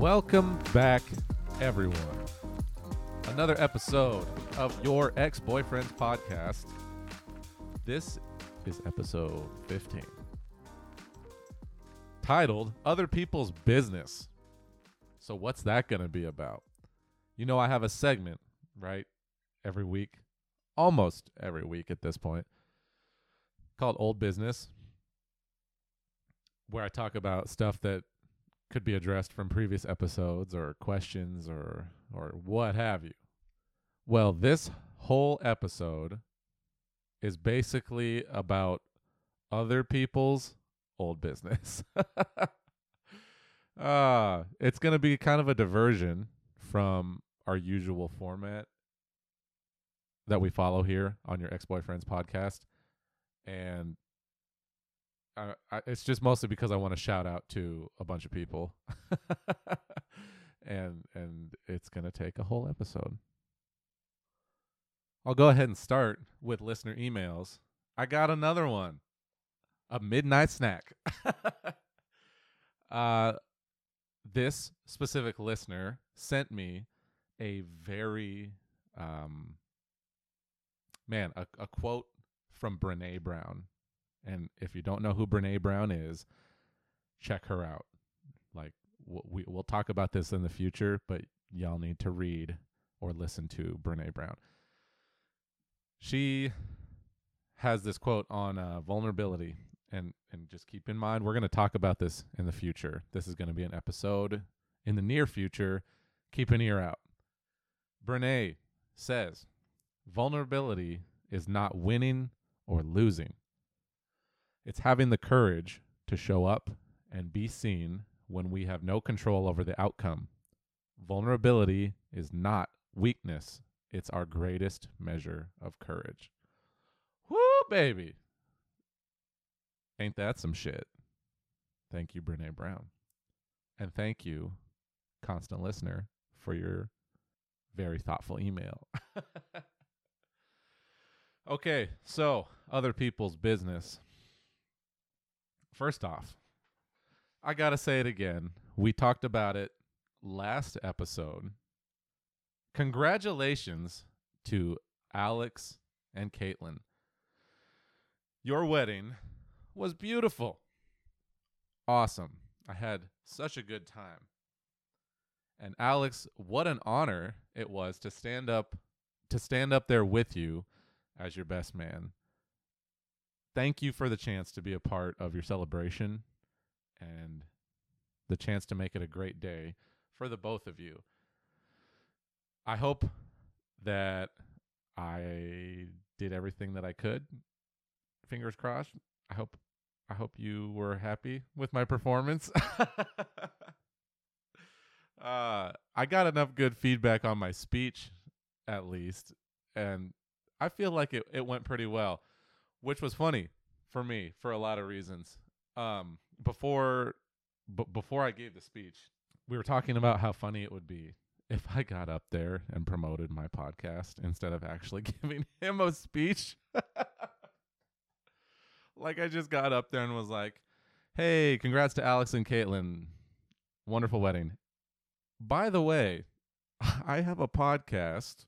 Welcome back, everyone. Another episode of your ex boyfriend's podcast. This is episode 15, titled Other People's Business. So, what's that going to be about? You know, I have a segment, right? Every week, almost every week at this point, called Old Business, where I talk about stuff that could be addressed from previous episodes or questions or or what have you. Well, this whole episode is basically about other people's old business. uh, it's going to be kind of a diversion from our usual format that we follow here on your ex-boyfriend's podcast and I, I, it's just mostly because I want to shout out to a bunch of people, and and it's gonna take a whole episode. I'll go ahead and start with listener emails. I got another one, a midnight snack. uh, this specific listener sent me a very um man a, a quote from Brene Brown and if you don't know who Brene Brown is, check her out. Like we we'll talk about this in the future, but y'all need to read or listen to Brene Brown. She has this quote on uh, vulnerability, and and just keep in mind we're going to talk about this in the future. This is going to be an episode in the near future. Keep an ear out. Brene says, vulnerability is not winning or losing. It's having the courage to show up and be seen when we have no control over the outcome. Vulnerability is not weakness, it's our greatest measure of courage. Whoo, baby. Ain't that some shit? Thank you, Brene Brown. And thank you, constant listener, for your very thoughtful email. okay, so other people's business. First off, I got to say it again. We talked about it last episode. Congratulations to Alex and Caitlin. Your wedding was beautiful. Awesome. I had such a good time. And Alex, what an honor it was to stand up to stand up there with you as your best man thank you for the chance to be a part of your celebration and the chance to make it a great day for the both of you. I hope that I did everything that I could. Fingers crossed. I hope I hope you were happy with my performance. uh, I got enough good feedback on my speech, at least, and I feel like it, it went pretty well which was funny for me for a lot of reasons. Um, before b- before I gave the speech, we were talking about how funny it would be if I got up there and promoted my podcast instead of actually giving him a speech. like I just got up there and was like, "Hey, congrats to Alex and Caitlin. Wonderful wedding. By the way, I have a podcast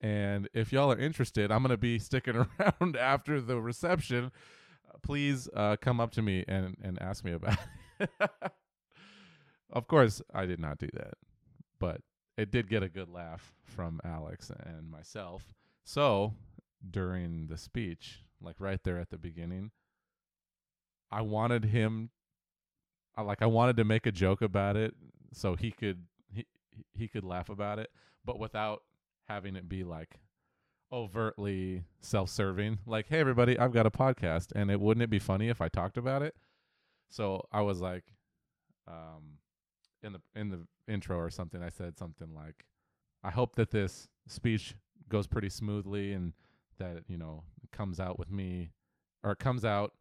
and if y'all are interested, I'm going to be sticking around after the reception. Uh, please uh, come up to me and, and ask me about it. of course, I did not do that, but it did get a good laugh from Alex and myself. So during the speech, like right there at the beginning, I wanted him, I like I wanted to make a joke about it so he could he he could laugh about it, but without having it be like overtly self-serving. Like hey everybody i've got a podcast and it wouldn't it be funny if i talked about it? So i was like um in the in the intro or something i said something like i hope that this speech goes pretty smoothly and that you know comes out with me or comes out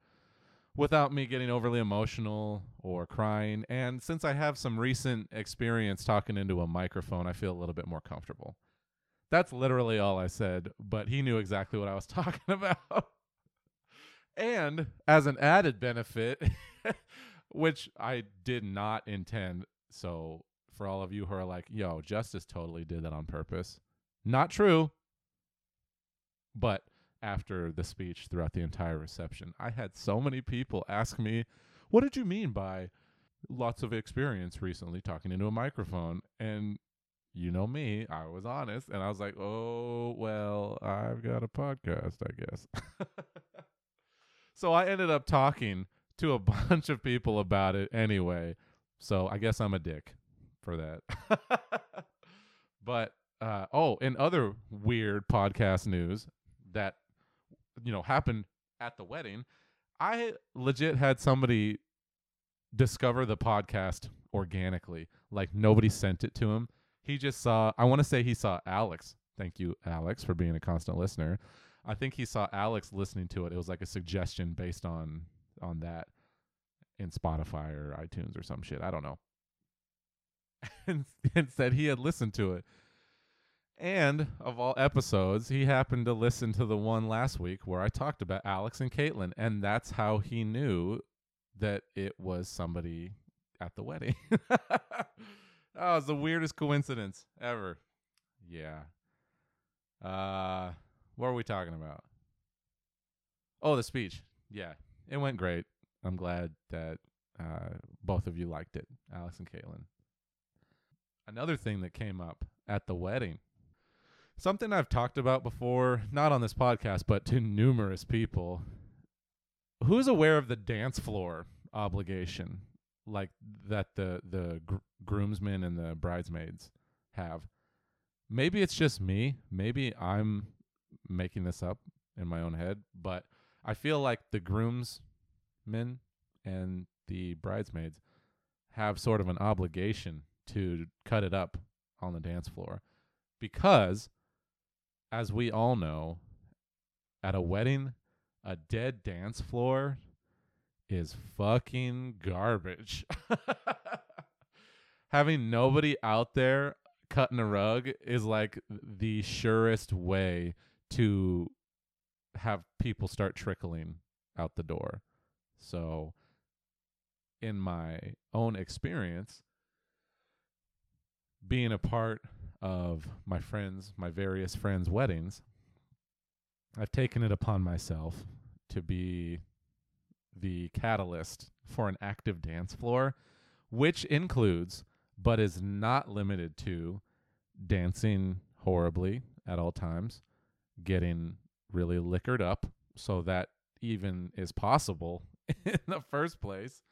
without me getting overly emotional or crying. And since i have some recent experience talking into a microphone i feel a little bit more comfortable that's literally all I said, but he knew exactly what I was talking about. and as an added benefit, which I did not intend, so for all of you who are like, yo, Justis totally did that on purpose. Not true. But after the speech throughout the entire reception, I had so many people ask me, what did you mean by lots of experience recently talking into a microphone? And you know me, I was honest and I was like, oh, well, I've got a podcast, I guess. so I ended up talking to a bunch of people about it anyway. So I guess I'm a dick for that. but uh, oh, in other weird podcast news that you know happened at the wedding, I legit had somebody discover the podcast organically. Like nobody sent it to him. He just saw. I want to say he saw Alex. Thank you, Alex, for being a constant listener. I think he saw Alex listening to it. It was like a suggestion based on on that in Spotify or iTunes or some shit. I don't know. and, and said he had listened to it. And of all episodes, he happened to listen to the one last week where I talked about Alex and Caitlin, and that's how he knew that it was somebody at the wedding. that was the weirdest coincidence ever. Yeah. Uh, what are we talking about? Oh, the speech. Yeah, it went great. I'm glad that uh, both of you liked it, Alex and Caitlin. Another thing that came up at the wedding, something I've talked about before, not on this podcast, but to numerous people. Who's aware of the dance floor obligation, like that the the gr- groomsmen and the bridesmaids have? Maybe it's just me. Maybe I'm making this up in my own head, but I feel like the grooms men and the bridesmaids have sort of an obligation to cut it up on the dance floor because as we all know at a wedding a dead dance floor is fucking garbage. Having nobody out there cutting a rug is like the surest way to have people start trickling out the door. So, in my own experience, being a part of my friends, my various friends' weddings, I've taken it upon myself to be the catalyst for an active dance floor, which includes, but is not limited to, dancing horribly at all times, getting really liquored up so that even is possible in the first place.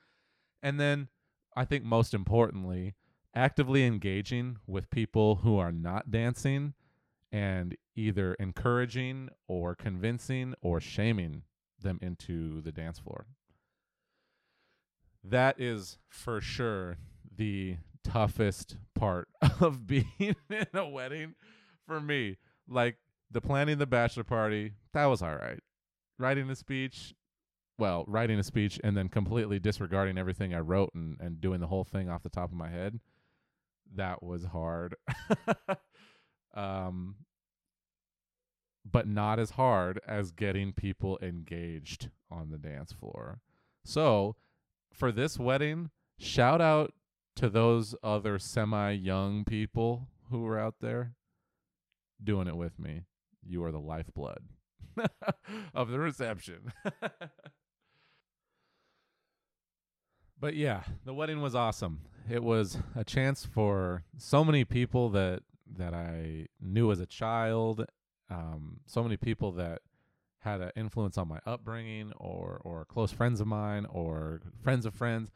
And then I think most importantly, actively engaging with people who are not dancing and either encouraging or convincing or shaming them into the dance floor. That is for sure the toughest part of being in a wedding for me. Like the planning the bachelor party, that was all right. Writing a speech, well, writing a speech and then completely disregarding everything I wrote and, and doing the whole thing off the top of my head, that was hard. um, but not as hard as getting people engaged on the dance floor. So, for this wedding, shout out to those other semi young people who were out there doing it with me. You are the lifeblood of the reception. But yeah, the wedding was awesome. It was a chance for so many people that that I knew as a child, um, so many people that had an influence on my upbringing, or or close friends of mine, or friends of friends,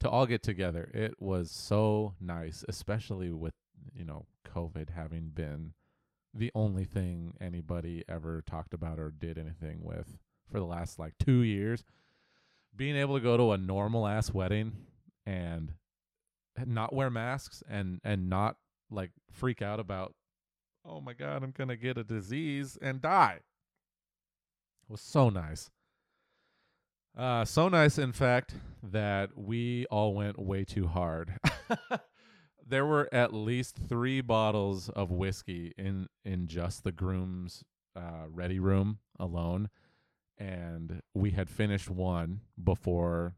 to all get together. It was so nice, especially with you know COVID having been the only thing anybody ever talked about or did anything with for the last like two years being able to go to a normal ass wedding and not wear masks and and not like freak out about oh my god i'm gonna get a disease and die it was so nice uh so nice in fact that we all went way too hard there were at least three bottles of whiskey in in just the groom's uh, ready room alone and we had finished one before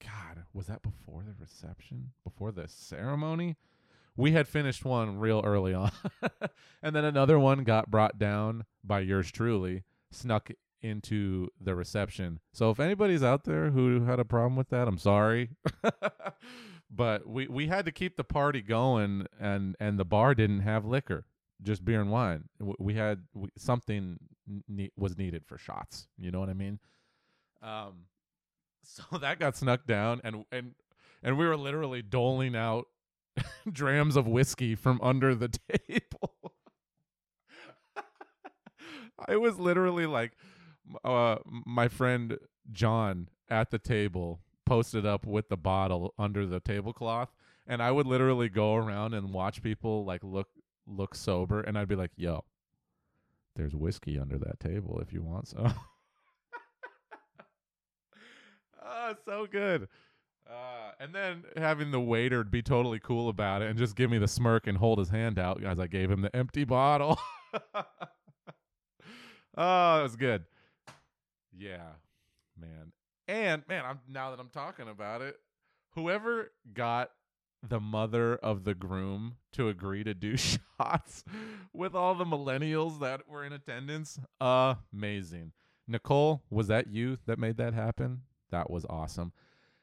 God, was that before the reception? Before the ceremony? We had finished one real early on. and then another one got brought down by yours truly, snuck into the reception. So if anybody's out there who had a problem with that, I'm sorry. but we we had to keep the party going and and the bar didn't have liquor, just beer and wine. We had we, something ne- was needed for shots, you know what I mean? Um so that got snuck down and and and we were literally doling out drams of whiskey from under the table. I was literally like uh my friend John at the table posted up with the bottle under the tablecloth and I would literally go around and watch people like look look sober and I'd be like, "Yo, there's whiskey under that table if you want some." oh, so good. Uh, and then having the waiter be totally cool about it and just give me the smirk and hold his hand out as I gave him the empty bottle. oh, that was good. Yeah, man. And man, I'm now that I'm talking about it, whoever got the mother of the groom to agree to do shots with all the millennials that were in attendance, amazing. Nicole, was that you that made that happen? That was awesome.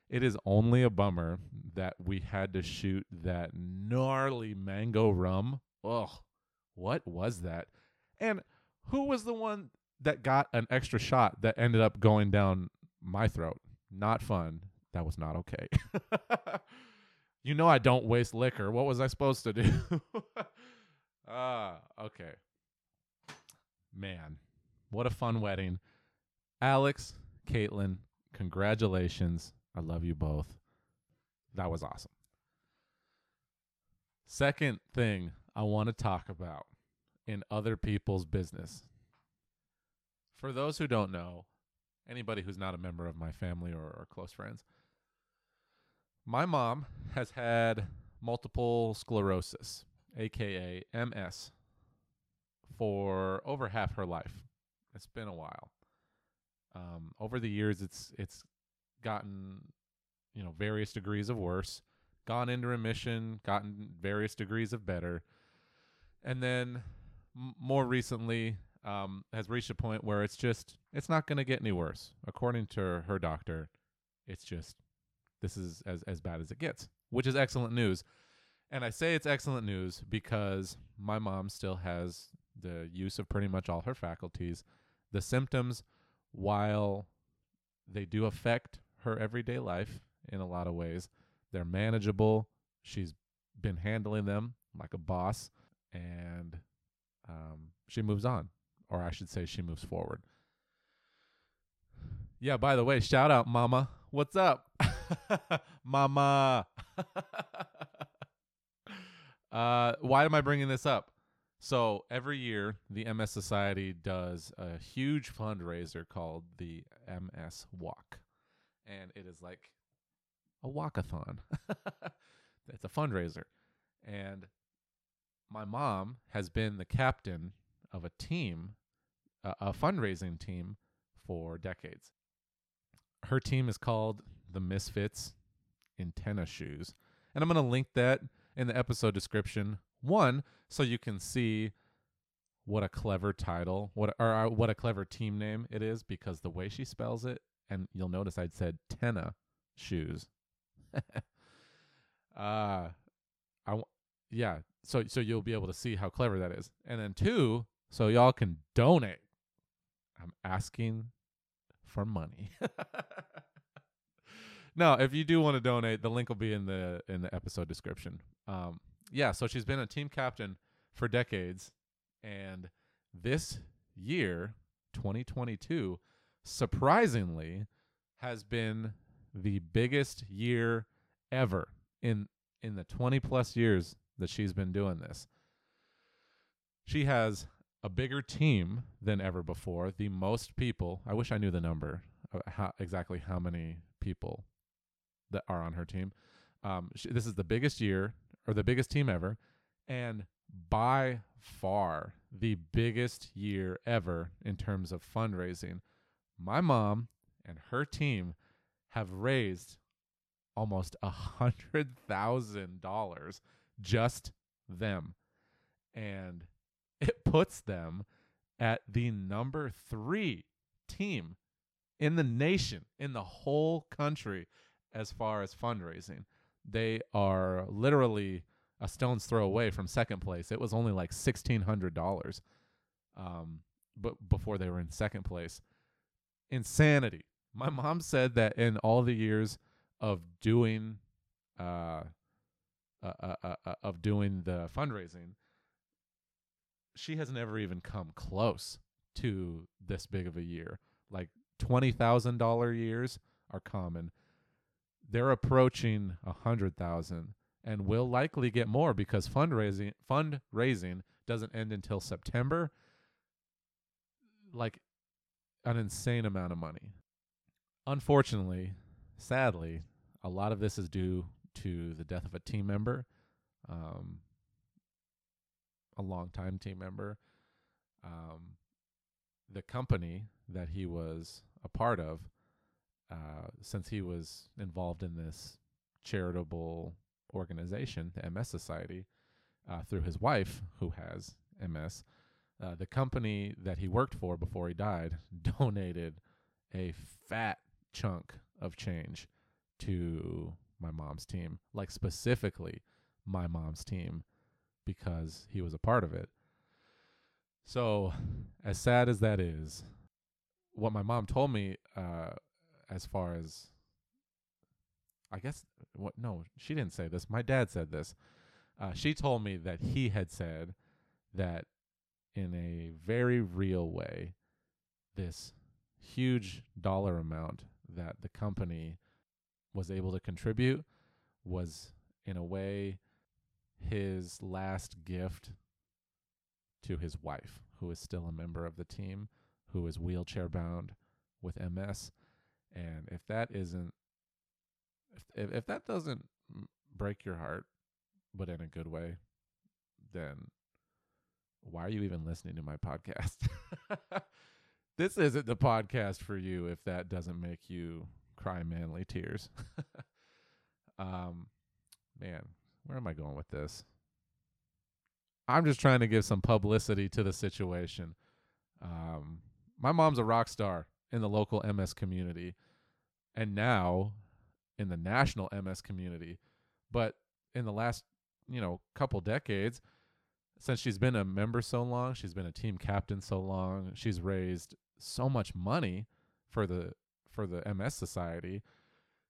It is only a bummer that we had to shoot that gnarly mango rum. Ugh, what was that? And who was the one that got an extra shot that ended up going down my throat? Not fun. That was not okay. you know I don't waste liquor. What was I supposed to do? Ah, okay. Man, what a fun wedding. Alex, Caitlin, congratulations. I love you both. That was awesome. Second thing I want to talk about in other people's business. For those who don't know, anybody who's not a member of my family or, or close friends, my mom has had multiple sclerosis, aka MS, for over half her life. It's been a while. Um, over the years, it's it's gotten you know various degrees of worse, gone into remission, gotten various degrees of better, and then m- more recently um, has reached a point where it's just it's not going to get any worse. According to her doctor, it's just this is as as bad as it gets, which is excellent news. And I say it's excellent news because my mom still has the use of pretty much all her faculties. The symptoms, while they do affect her everyday life in a lot of ways, they're manageable. She's been handling them like a boss, and um, she moves on, or I should say, she moves forward. Yeah, by the way, shout out, Mama. What's up? Mama. uh, why am I bringing this up? So every year, the MS Society does a huge fundraiser called the MS Walk. And it is like a walkathon. it's a fundraiser. And my mom has been the captain of a team, a, a fundraising team, for decades. Her team is called the MSfits in Tena Shoes. And I'm going to link that in the episode description. One, so you can see what a clever title, what or what a clever team name it is, because the way she spells it, and you'll notice I'd said tenna shoes. uh I yeah, so so you'll be able to see how clever that is. And then two, so y'all can donate. I'm asking for money. no, if you do want to donate, the link will be in the in the episode description. Um, yeah, so she's been a team captain for decades, and this year, 2022, surprisingly, has been the biggest year ever in in the 20 plus years that she's been doing this. She has a bigger team than ever before. The most people. I wish I knew the number. How exactly how many people that are on her team. Um, she, this is the biggest year or the biggest team ever, and by far the biggest year ever in terms of fundraising. My mom and her team have raised almost a hundred thousand dollars just them. And it puts them at the number three team in the nation in the whole country as far as fundraising. They are literally a stone's throw away from second place. It was only like $1600 um but before they were in second place insanity my mom said that in all the years of doing uh, uh, uh, uh, uh, of doing the fundraising, she has never even come close to this big of a year. Like twenty thousand dollar years are common. They're approaching a hundred thousand, and will likely get more because fundraising fundraising doesn't end until September. Like an insane amount of money. Unfortunately, sadly, a lot of this is due to the death of a team member, um, a longtime team member. Um, the company that he was a part of, uh, since he was involved in this charitable organization, the MS Society, uh, through his wife, who has MS, uh, the company that he worked for before he died donated a fat chunk of change to my mom's team, like specifically my mom's team, because he was a part of it. So, as sad as that is, what my mom told me, uh, as far as I guess, what, no, she didn't say this. My dad said this. Uh, she told me that he had said that in a very real way, this huge dollar amount that the company was able to contribute was in a way his last gift to his wife who is still a member of the team who is wheelchair bound with MS and if that isn't if if, that doesn't break your heart but in a good way then why are you even listening to my podcast this isn't the podcast for you if that doesn't make you cry manly tears. um, man, where am I going with this? I'm just trying to give some publicity to the situation. Um, my mom's a rock star in the local MS community and now in the national MS community. But in the last, you know, couple decades, since she's been a member so long, she's been a team captain so long, she's raised so much money for the for the MS Society.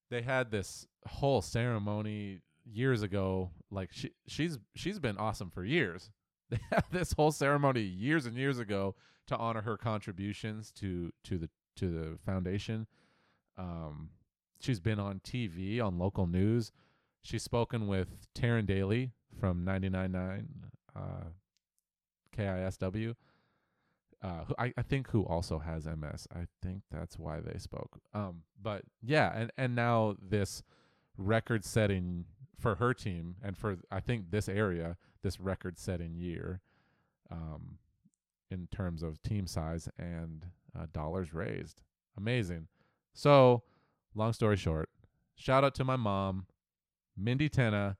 They had this whole ceremony years ago. Like she she's she's been awesome for years. They had this whole ceremony years and years ago to honor her contributions to to the to the foundation. Um, she's been on TV on local news. She's spoken with Taryn Daly from 99.9 uh, KISW uh, who I, I think who also has MS. I think that's why they spoke. Um, but yeah, and and now this record-setting for her team and for I think this area, this record-setting year, um, in terms of team size and uh, dollars raised. Amazing. So, long story short, shout out to my mom, Mindy Tena,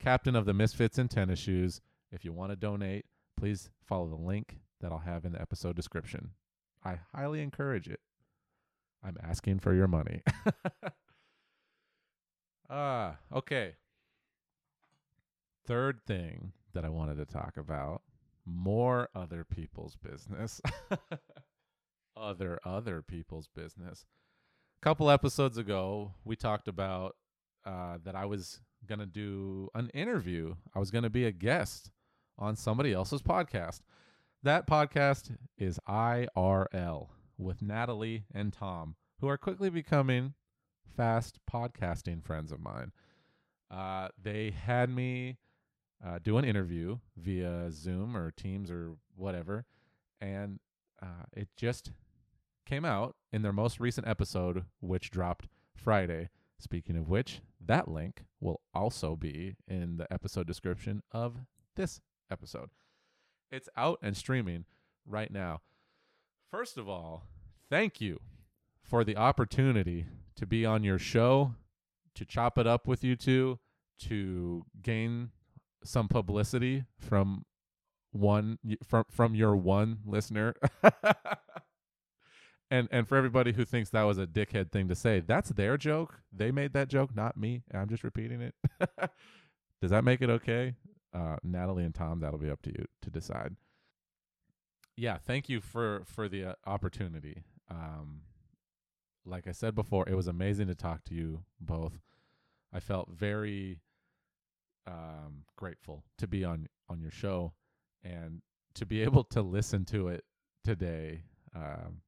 captain of the MSfits in Tena Shoes. If you want to donate, please follow the link that I'll have in the episode description. I highly encourage it. I'm asking for your money. Ah, okay. Third thing that I wanted to talk about more other people's business. other other people's business. A couple episodes ago, we talked about uh, that I was going to do an interview. I was going to be a guest on somebody else's podcast. That podcast is IRL with Natalie and Thom, who are quickly becoming fast podcasting friends of mine. Uh, they had me uh, do an interview via Zoom or Teams or whatever, and uh, it just came out in their most recent episode, which dropped Friday. Speaking of which, that link will also be in the episode description of this episode. It's out and streaming right now. First of all, thank you for the opportunity to be on your show, to chop it up with you two, to gain some publicity from one from from your one listener. and and for everybody who thinks that was a dickhead thing to say, that's their joke. They made that joke, not me. I'm just repeating it. Does that make it okay? Uh, Natalie and Thom, that'll be up to you to decide. Yeah, thank you for for the uh, opportunity. Um, like I said before, it was amazing to talk to you both. I felt very um, grateful to be on on your show and to be able to listen to it today, um,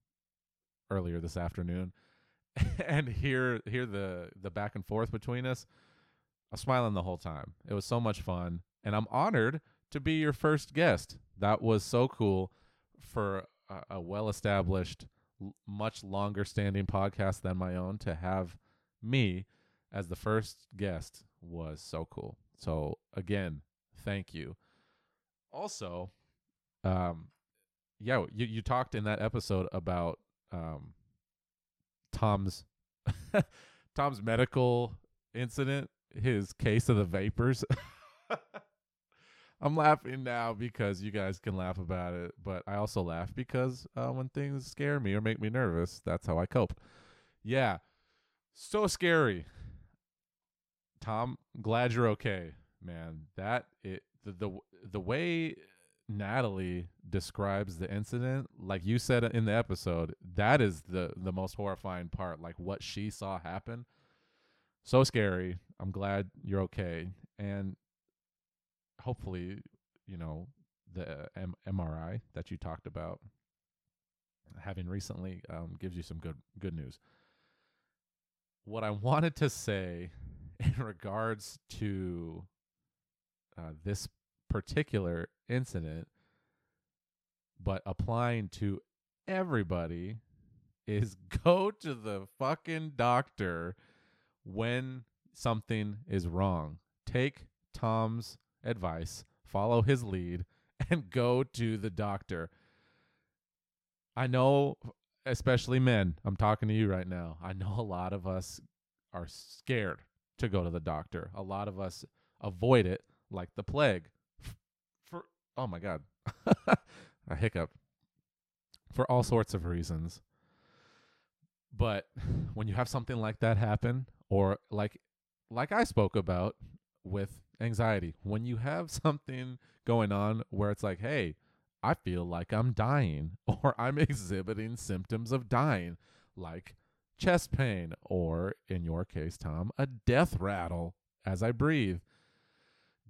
earlier this afternoon, and hear hear the the back and forth between us. I was smiling the whole time. It was so much fun, and I'm honored to be your first guest. That was so cool for a, a well established much longer standing podcast than my own to have me as the first guest was so cool. So again, thank you. Also, um yeah, you you talked in that episode about um Thom's Thom's medical incident, his case of the vapors. I'm laughing now because you guys can laugh about it, but I also laugh because uh, when things scare me or make me nervous, that's how I cope. Yeah, so scary. Thom, glad you're okay, man. That it the the the way Natalie describes the incident, like you said in the episode, that is the the most horrifying part. Like what she saw happen, so scary. I'm glad you're okay, and hopefully, you know, the M- MRI that you talked about having recently um, gives you some good good news. What I wanted to say in regards to uh, this particular incident, but applying to everybody, is go to the fucking doctor when something is wrong. Take Thom's advice, follow his lead, and go to the doctor. I know, especially men, I'm talking to you right now. I know a lot of us are scared to go to the doctor. A lot of us avoid it like the plague. For oh my god, a hiccup. For all sorts of reasons. But when you have something like that happen, or like like I spoke about with anxiety, when you have something going on where it's like, hey, I feel like I'm dying, or I'm exhibiting symptoms of dying, like chest pain, or in your case, Thom, a death rattle as I breathe.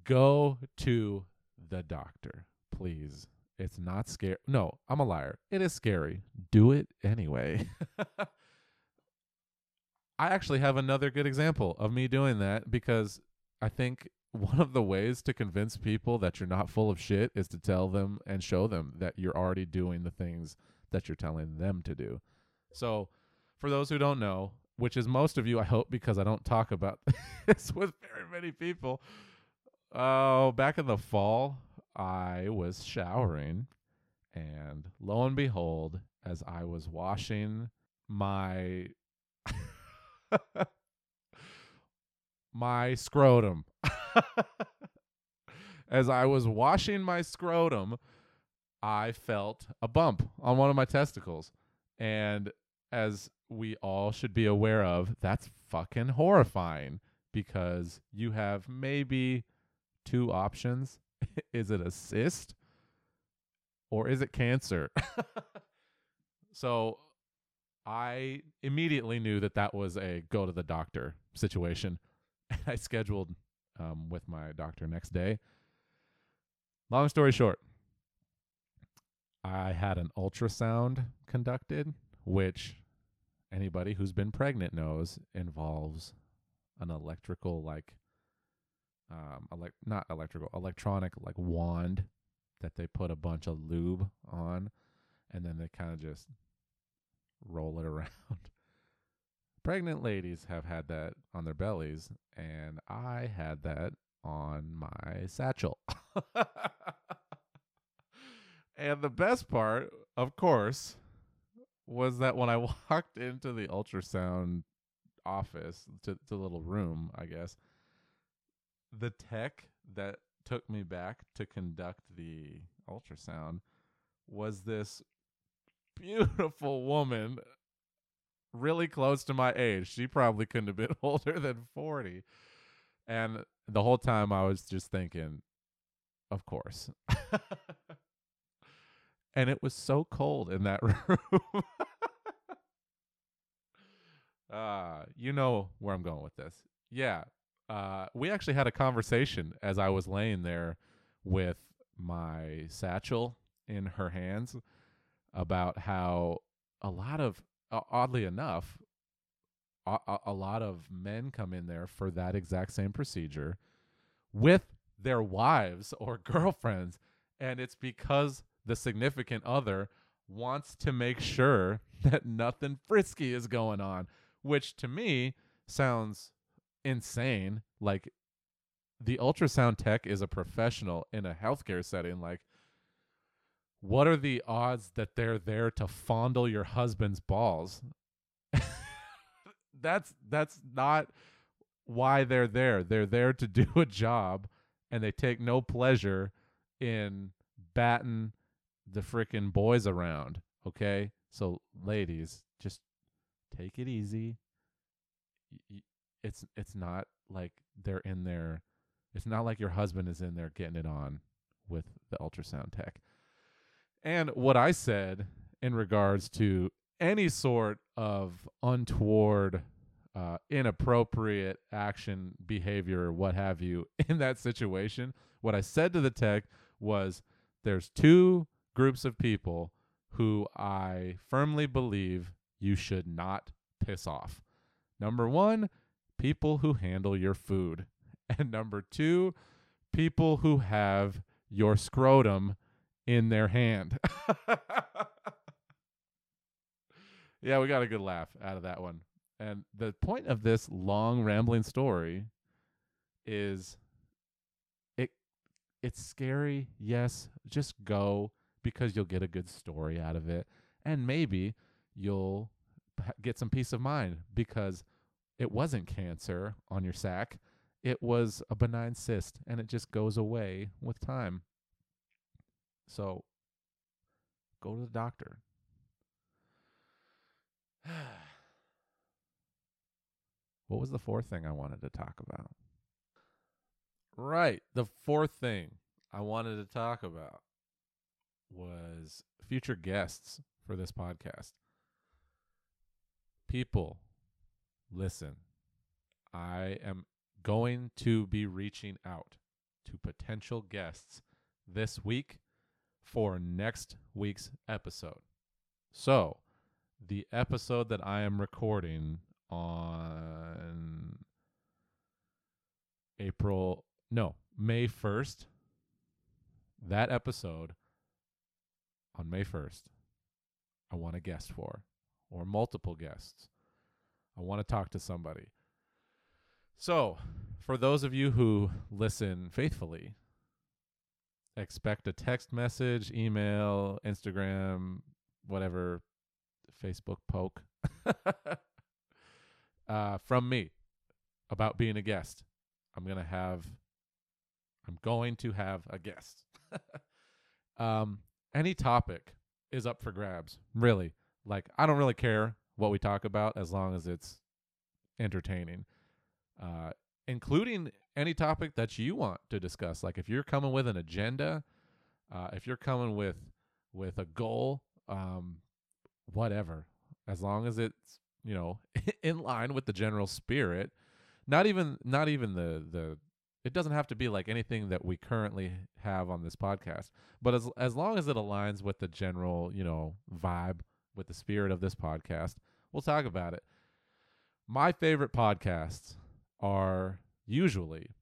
Go to the doctor, please. It's not scary. No, I'm a liar. It is scary. Do it anyway. I actually have another good example of me doing that because I think one of the ways to convince people that you're not full of shit is to tell them and show them that you're already doing the things that you're telling them to do. So, for those who don't know, which is most of you, I hope, because I don't talk about this with very many people. Oh, uh, back in the fall, I was showering, and lo and behold, as I was washing my my scrotum. As I was washing my scrotum, I felt a bump on one of my testicles. And as we all should be aware of, that's fucking horrifying because you have maybe two options. is it a cyst or is it cancer? so I immediately knew that that was a go to the doctor situation. And I scheduled um, with my doctor next day. Long story short, I had an ultrasound conducted, which anybody who's been pregnant knows involves an electrical, like, um, elect not electrical, electronic, like wand that they put a bunch of lube on, and then they kind of just roll it around. Pregnant ladies have had that on their bellies, and I had that on my satchel. and the best part, of course, was that when I walked into the ultrasound office to, the little room, I guess. The tech that took me back to conduct the ultrasound was this beautiful woman really close to my age. She probably couldn't have been older than 40. And the whole time I was just thinking, of course. and it was so cold in that room. uh, you know where I'm going with this. Yeah. Uh, we actually had a conversation as I was laying there with my satchel in her hands about how a lot of uh, oddly enough a, a lot of men come in there for that exact same procedure with their wives or girlfriends and it's because the significant other wants to make sure that nothing frisky is going on which to me sounds insane like the ultrasound tech is a professional in a healthcare setting like what are the odds that they're there to fondle your husband's balls? that's that's not why they're there. They're there to do a job and they take no pleasure in batting the freaking boys around, okay? So ladies, just take it easy. It's it's not like they're in there. It's not like your husband is in there getting it on with the ultrasound tech. And what I said in regards to any sort of untoward, uh, inappropriate action, behavior, what have you, in that situation, what I said to the tech was there's two groups of people who I firmly believe you should not piss off. Number one, people who handle your food. And number two, people who have your scrotum in their hand. yeah, we got a good laugh out of that one. And the point of this long rambling story is it it's scary. Yes, just go because you'll get a good story out of it and maybe you'll get some peace of mind because it wasn't cancer on your sac. It was a benign cyst and it just goes away with time. So go to the doctor. what was the fourth thing I wanted to talk about? Right. The fourth thing I wanted to talk about was future guests for this podcast. People, listen, I am going to be reaching out to potential guests this week for next week's episode. So, the episode that I am recording on April, no, May 1st, that episode on May 1st, I want a guest for, or multiple guests. I want to talk to somebody. So, for those of you who listen faithfully, expect a text message, email, Instagram, whatever, Facebook poke uh, from me about being a guest. I'm gonna have, I'm going to have a guest. um, any topic is up for grabs. Really, like I don't really care what we talk about as long as it's entertaining. Uh, including any topic that you want to discuss. Like if you're coming with an agenda, uh, if you're coming with with a goal, um, whatever, as long as it's you know in line with the general spirit. Not even not even the the it doesn't have to be like anything that we currently have on this podcast, but as as long as it aligns with the general you know vibe with the spirit of this podcast, we'll talk about it. My favorite podcasts are usually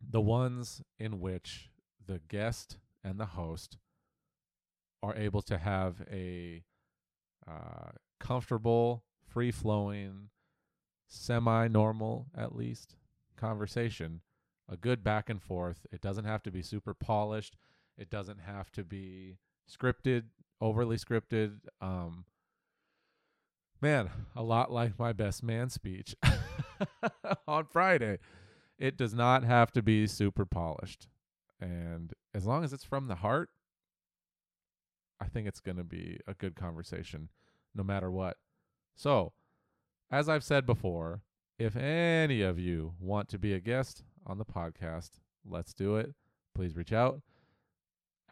the ones in which the guest and the host are able to have a uh, comfortable, free flowing, semi normal at least conversation, a good back and forth. It doesn't have to be super polished, it doesn't have to be scripted, overly scripted. Um, Man, a lot like my best man speech on Friday. It does not have to be super polished. And as long as it's from the heart, I think it's going to be a good conversation no matter what. So, as I've said before, if any of you want to be a guest on the podcast, let's do it. Please reach out.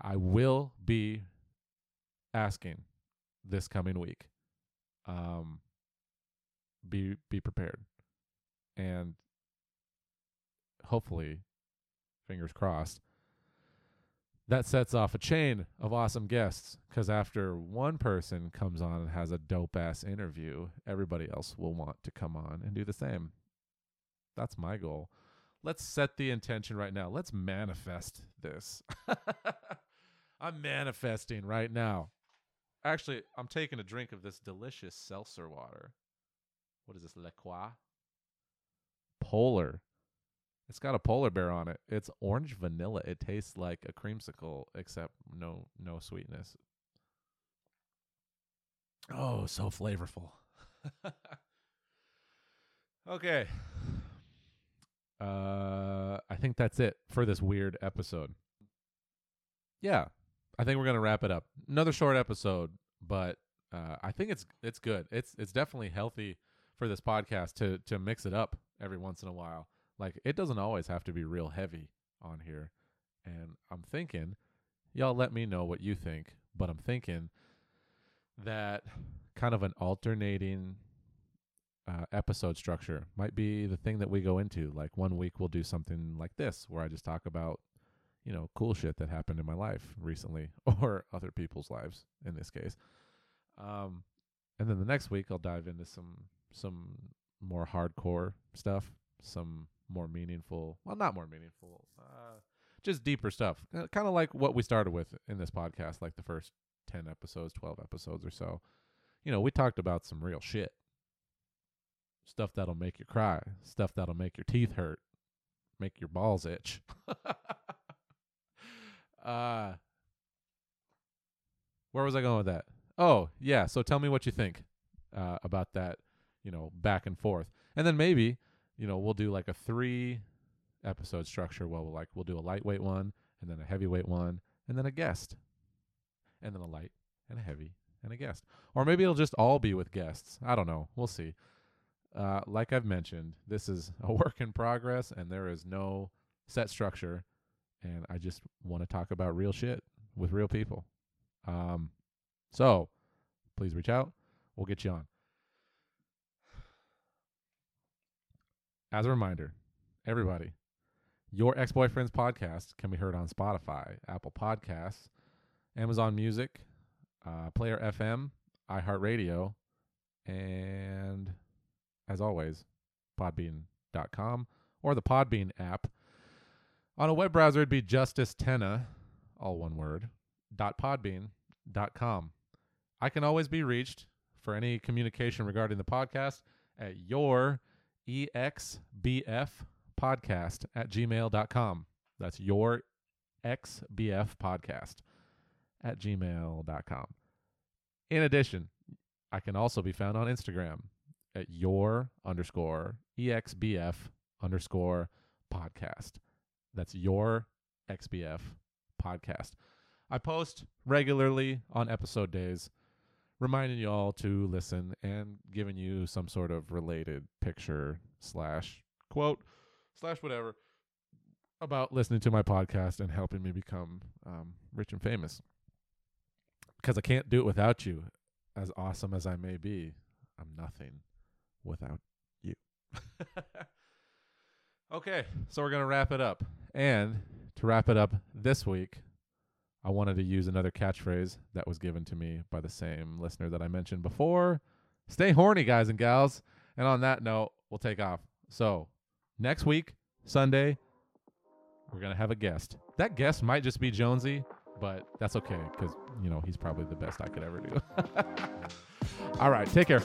I will be asking this coming week. Um, be be prepared, and hopefully, fingers crossed, that sets off a chain of awesome guests. Because after one person comes on and has a dope ass interview, everybody else will want to come on and do the same. That's my goal. Let's set the intention right now. Let's manifest this. I'm manifesting right now. Actually, I'm taking a drink of this delicious seltzer water. What is this? La Croix? Polar. It's got a polar bear on it. It's orange vanilla. It tastes like a creamsicle, except no no sweetness. Oh, so flavorful. okay. Uh I think that's it for this weird episode. Yeah. I think we're going to wrap it up. Another short episode, but uh I think it's it's good. It's it's definitely healthy for this podcast to to mix it up every once in a while. Like it doesn't always have to be real heavy on here. And I'm thinking, y'all let me know what you think, but I'm thinking that kind of an alternating uh, episode structure might be the thing that we go into. Like one week we'll do something like this where I just talk about, you know, cool shit that happened in my life recently or other people's lives in this case. Um, and then the next week I'll dive into some some more hardcore stuff, some more meaningful, well, not more meaningful, uh, just deeper stuff. Kind of like what we started with in this podcast, like the first 10 episodes, 12 episodes or so. You know, we talked about some real shit. Stuff that'll make you cry, stuff that'll make your teeth hurt, make your balls itch. uh where was I going with that? Oh, yeah. So tell me what you think uh, about that, you know, back and forth. And then maybe you know, we'll do like a three episode structure. Well, we'll like we'll do a lightweight one, and then a heavyweight one, and then a guest, and then a light and a heavy and a guest. Or maybe it'll just all be with guests. I don't know. We'll see. Uh, like I've mentioned, this is a work in progress, and there is no set structure. And I just want to talk about real shit with real people. Um, so please reach out. We'll get you on. As a reminder, everybody, your ex boyfriend's podcast can be heard on Spotify, Apple Podcasts, Amazon Music, uh, Player FM, iHeartRadio, and as always, podbean.com or the Podbean app. On a web browser, it'd be Justis Tena, all one word, dot podbean.com. I can always be reached for any communication regarding the podcast at your exbf podcast at gmail.com. That's your xbf podcast at gmail.com. In addition, I can also be found on Instagram at your underscore exbf underscore podcast. That's your xbf podcast. I post regularly on episode days reminding you all to listen and giving you some sort of related picture slash quote slash whatever about listening to my podcast and helping me become um, rich and famous. Because I can't do it without you. As awesome as I may be, I'm nothing without you. okay, so we're going to wrap it up. And to wrap it up this week, I wanted to use another catchphrase that was given to me by the same listener that I mentioned before. Stay horny, guys and gals. And on that note, we'll take off. So, next week, Sunday, we're going to have a guest. That guest might just be Jonesy, but that's okay because, you know, he's probably the best I could ever do. All right, take care.